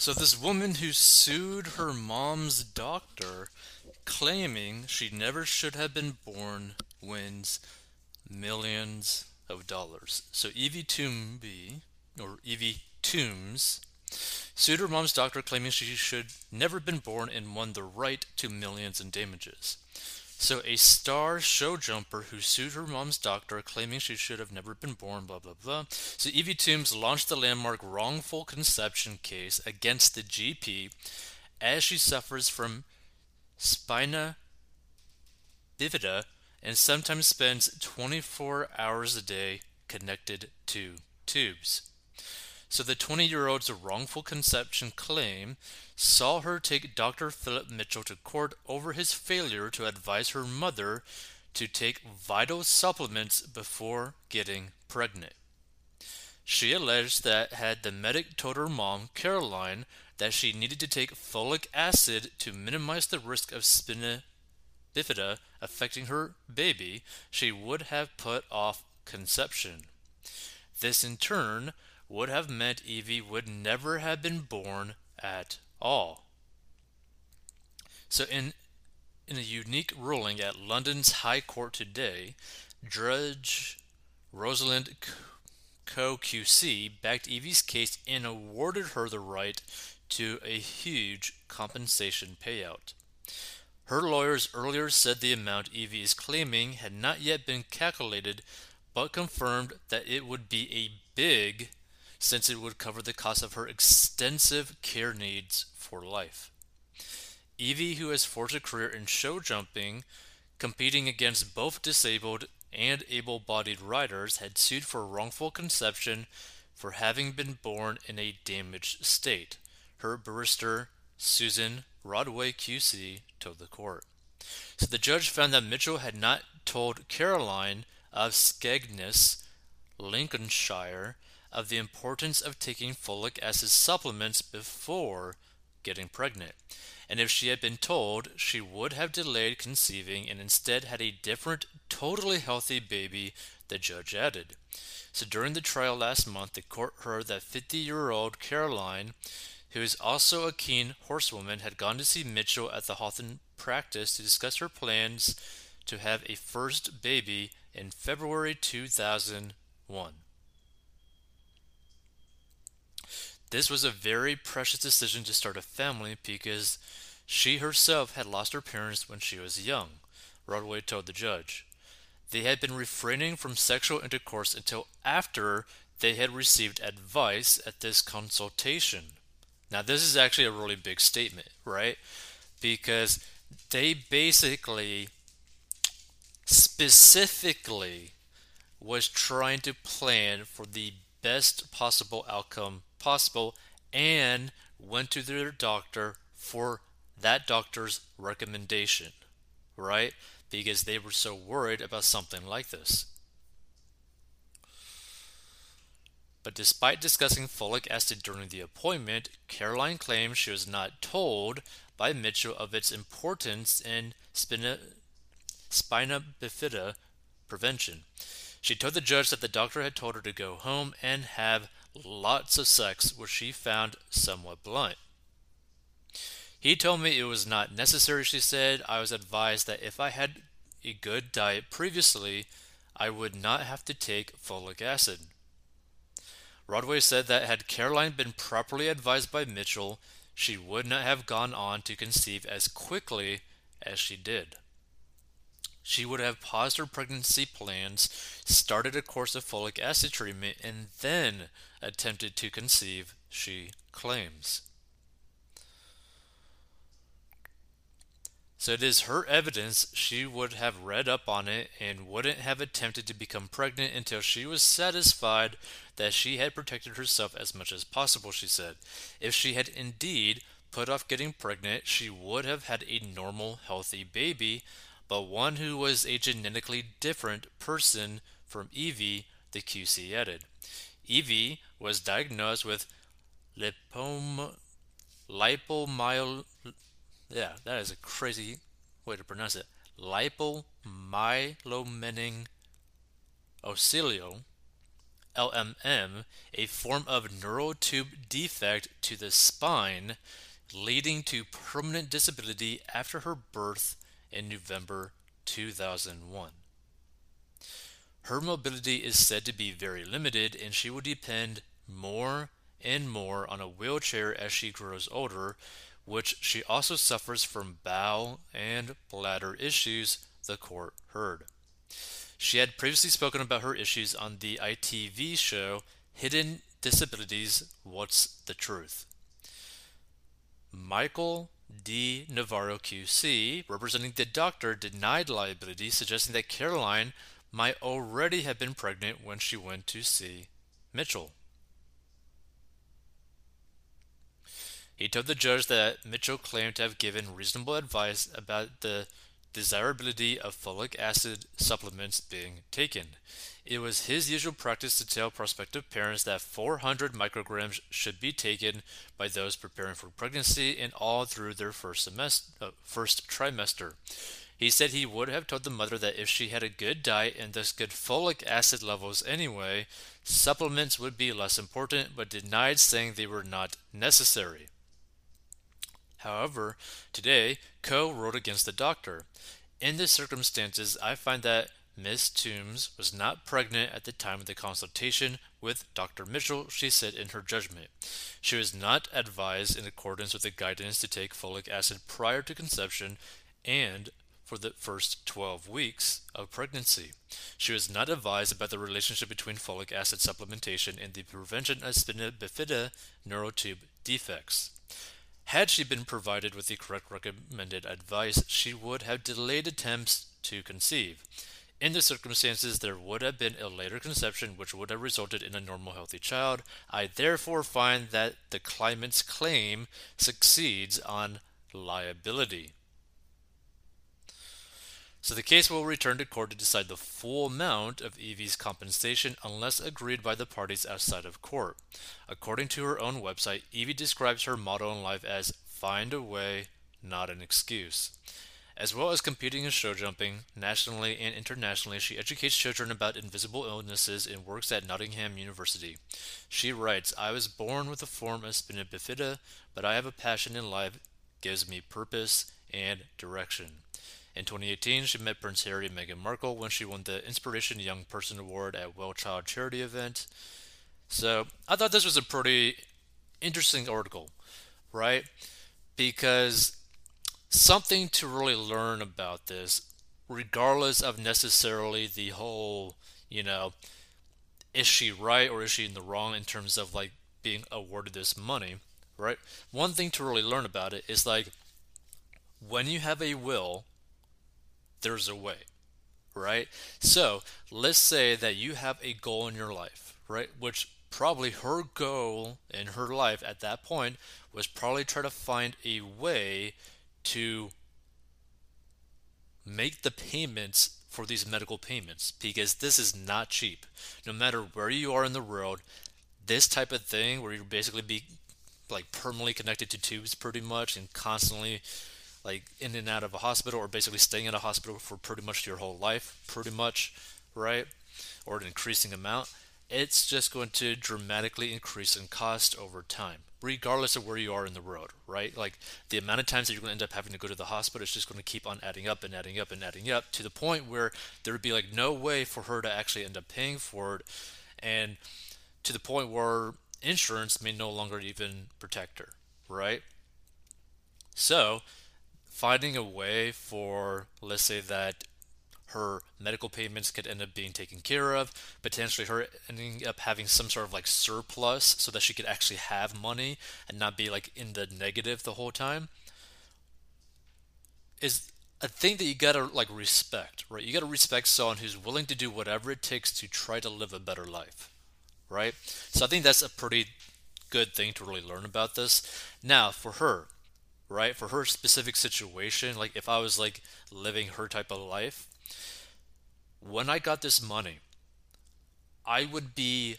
So, this woman who sued her mom's doctor, claiming she never should have been born, wins millions of dollars. So, Evie Toomby, or Evie Toombs, sued her mom's doctor, claiming she should never have been born and won the right to millions in damages. So, a star show jumper who sued her mom's doctor, claiming she should have never been born, blah, blah, blah. So, Evie Toombs launched the landmark wrongful conception case against the GP as she suffers from spina bifida and sometimes spends 24 hours a day connected to tubes. So the 20 year old's wrongful conception claim saw her take Dr. Philip Mitchell to court over his failure to advise her mother to take vital supplements before getting pregnant. She alleged that had the medic told her mom, Caroline, that she needed to take folic acid to minimize the risk of spina bifida affecting her baby, she would have put off conception. This in turn would have meant Evie would never have been born at all. So, in, in a unique ruling at London's High Court today, Judge Rosalind Coe QC backed Evie's case and awarded her the right to a huge compensation payout. Her lawyers earlier said the amount Evie is claiming had not yet been calculated, but confirmed that it would be a big since it would cover the cost of her extensive care needs for life. Evie, who has forged a career in show jumping, competing against both disabled and able bodied riders, had sued for wrongful conception for having been born in a damaged state. Her barrister, Susan Rodway QC, told the court. So the judge found that Mitchell had not told Caroline of Skegness, Lincolnshire, of the importance of taking folic acid supplements before getting pregnant. And if she had been told, she would have delayed conceiving and instead had a different, totally healthy baby, the judge added. So during the trial last month, the court heard that 50 year old Caroline, who is also a keen horsewoman, had gone to see Mitchell at the Hawthorn practice to discuss her plans to have a first baby in February 2001. This was a very precious decision to start a family because she herself had lost her parents when she was young, Rodway told the judge. They had been refraining from sexual intercourse until after they had received advice at this consultation. Now, this is actually a really big statement, right? Because they basically, specifically, was trying to plan for the best possible outcome possible and went to their doctor for that doctor's recommendation, right? Because they were so worried about something like this. But despite discussing folic acid during the appointment, Caroline claims she was not told by Mitchell of its importance in spina, spina bifida prevention. She told the judge that the doctor had told her to go home and have lots of sex, which she found somewhat blunt. He told me it was not necessary, she said. I was advised that if I had a good diet previously, I would not have to take folic acid. Rodway said that had Caroline been properly advised by Mitchell, she would not have gone on to conceive as quickly as she did. She would have paused her pregnancy plans, started a course of folic acid treatment, and then attempted to conceive, she claims. So it is her evidence she would have read up on it and wouldn't have attempted to become pregnant until she was satisfied that she had protected herself as much as possible, she said. If she had indeed put off getting pregnant, she would have had a normal, healthy baby, but one who was a genetically different person from Evie, the QC added. Evie was diagnosed with lipom, lipomyel. Yeah, that is a crazy way to pronounce it. Lipomyelomenic LMM, a form of neural tube defect to the spine, leading to permanent disability after her birth in November 2001. Her mobility is said to be very limited, and she will depend more and more on a wheelchair as she grows older, which she also suffers from bowel and bladder issues, the court heard. She had previously spoken about her issues on the ITV show Hidden Disabilities What's the Truth? Michael de Navarro QC, representing the doctor, denied liability, suggesting that Caroline might already have been pregnant when she went to see Mitchell. He told the judge that Mitchell claimed to have given reasonable advice about the desirability of folic acid supplements being taken. It was his usual practice to tell prospective parents that 400 micrograms should be taken by those preparing for pregnancy and all through their first semester, uh, first trimester. He said he would have told the mother that if she had a good diet and thus good folic acid levels anyway, supplements would be less important, but denied saying they were not necessary. However, today, Coe wrote against the doctor. In the circumstances, I find that Miss Toombs was not pregnant at the time of the consultation with Dr. Mitchell, she said in her judgment. She was not advised in accordance with the guidance to take folic acid prior to conception and for the first 12 weeks of pregnancy. She was not advised about the relationship between folic acid supplementation and the prevention of spina bifida neural tube defects. Had she been provided with the correct recommended advice, she would have delayed attempts to conceive. In the circumstances, there would have been a later conception which would have resulted in a normal healthy child. I therefore find that the claimant's claim succeeds on liability. So the case will return to court to decide the full amount of Evie's compensation unless agreed by the parties outside of court. According to her own website, Evie describes her motto in life as find a way, not an excuse. As well as competing in show jumping, nationally and internationally, she educates children about invisible illnesses and works at Nottingham University. She writes, I was born with a form of spina bifida, but I have a passion in life, gives me purpose and direction. In 2018, she met Prince Harry and Meghan Markle when she won the Inspiration Young Person Award at WellChild charity event. So I thought this was a pretty interesting article, right? Because something to really learn about this, regardless of necessarily the whole, you know, is she right or is she in the wrong in terms of like being awarded this money, right? One thing to really learn about it is like when you have a will there's a way, right? So let's say that you have a goal in your life, right? Which probably her goal in her life at that point was probably try to find a way to make the payments for these medical payments because this is not cheap. No matter where you are in the world, this type of thing where you're basically be like permanently connected to tubes pretty much and constantly like in and out of a hospital or basically staying in a hospital for pretty much your whole life, pretty much, right? Or an increasing amount, it's just going to dramatically increase in cost over time, regardless of where you are in the world, right? Like the amount of times that you're going to end up having to go to the hospital is just going to keep on adding up and adding up and adding up to the point where there would be like no way for her to actually end up paying for it, and to the point where insurance may no longer even protect her, right? So, finding a way for, let's say, that her medical payments could end up being taken care of, potentially her ending up having some sort of like surplus so that she could actually have money and not be like in the negative the whole time is a thing that you gotta like respect, right? You gotta respect someone who's willing to do whatever it takes to try to live a better life, right? So I think that's a pretty good thing to really learn about this. Now, for her, right? For her specific situation, like if I was like living her type of life, when I got this money, I would be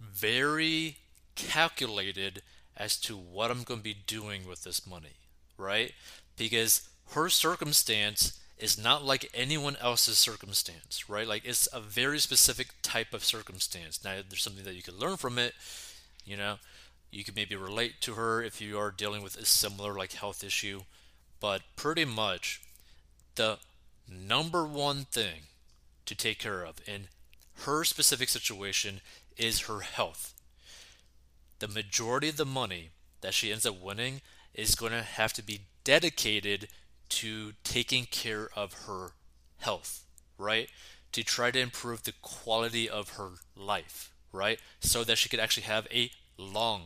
very calculated as to what I'm going to be doing with this money, right? Because her circumstance is not like anyone else's circumstance, right? Like it's a very specific type of circumstance. Now, there's something that you can learn from it, you know. You can maybe relate to her if you are dealing with a similar like health issue, but pretty much the number one thing to take care of in her specific situation is her health. The majority of the money that she ends up winning is going to have to be dedicated to taking care of her health, right? To try to improve the quality of her life, right? So that she could actually have a long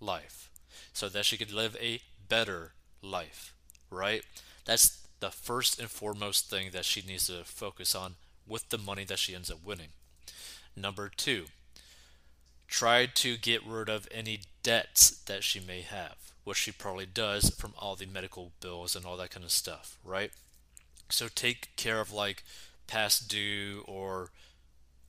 life, so that she could live a better life, right? That's the first and foremost thing that she needs to focus on with the money that she ends up winning. Number two, try to get rid of any debts that she may have which she probably does from all the medical bills and all that kind of stuff, right? So take care of like past due or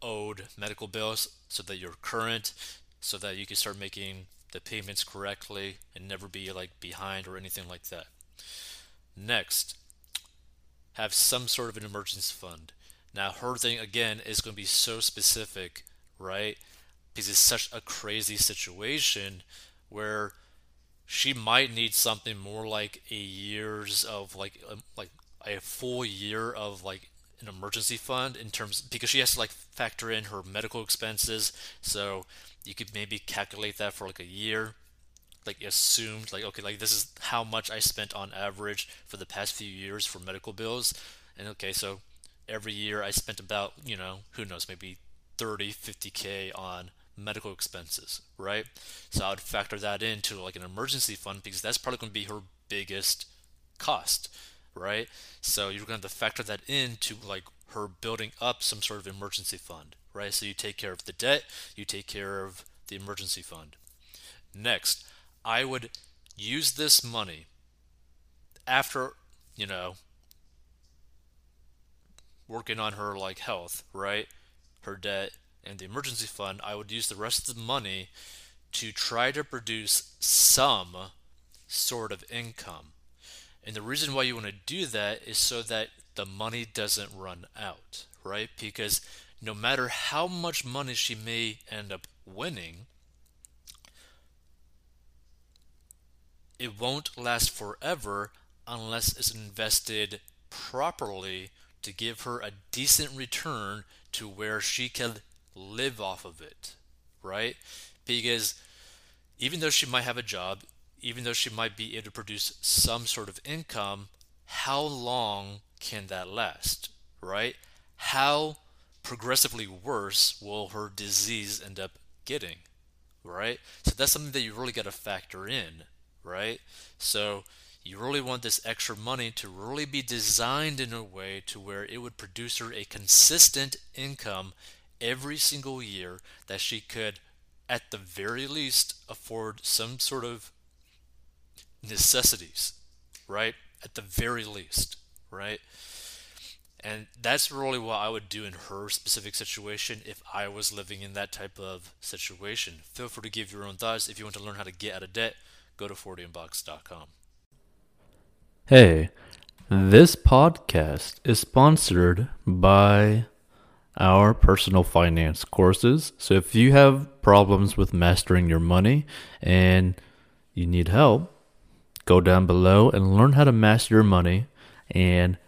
owed medical bills so that you're current, so that you can start making the payments correctly and never be like behind or anything like that. Next, have some sort of an emergency fund. Now, her thing again is going to be so specific, right? Because it's such a crazy situation where she might need something more like a years of like um, like a full year of like an emergency fund in terms because she has to like factor in her medical expenses so you could maybe calculate that for like a year like assumed like okay like this is how much i spent on average for the past few years for medical bills and okay so every year i spent about you know who knows maybe 30 50k on medical expenses, right? So I would factor that into like an emergency fund because that's probably going to be her biggest cost, right? So you're going to have to factor that into like her building up some sort of emergency fund, right? So you take care of the debt, you take care of the emergency fund. Next, I would use this money after, you know, working on her like health, right? Her debt, and the emergency fund, I would use the rest of the money to try to produce some sort of income. And the reason why you want to do that is so that the money doesn't run out, right? Because no matter how much money she may end up winning, it won't last forever unless it's invested properly to give her a decent return to where she can live off of it, right? Because even though she might have a job, even though she might be able to produce some sort of income, how long can that last, right? How progressively worse will her disease end up getting, right? So that's something that you really got to factor in, right? So you really want this extra money to really be designed in a way to where it would produce her a consistent income every single year that she could, at the very least, afford some sort of necessities, right? At the very least, right? And that's really what I would do in her specific situation if I was living in that type of situation. Feel free to give your own thoughts. If you want to learn how to get out of debt, go to 40inbox.com. Hey, this podcast is sponsored by our personal finance courses. So if you have problems with mastering your money and you need help, go down below and learn how to master your money. And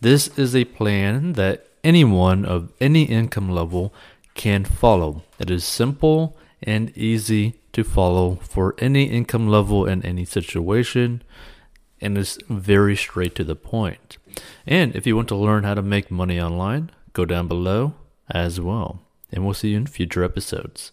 this is a plan that anyone of any income level can follow. It is simple and easy to follow for any income level and any situation and is very straight to the point. And if you want to learn how to make money online, go down below as well. And we'll see you in future episodes.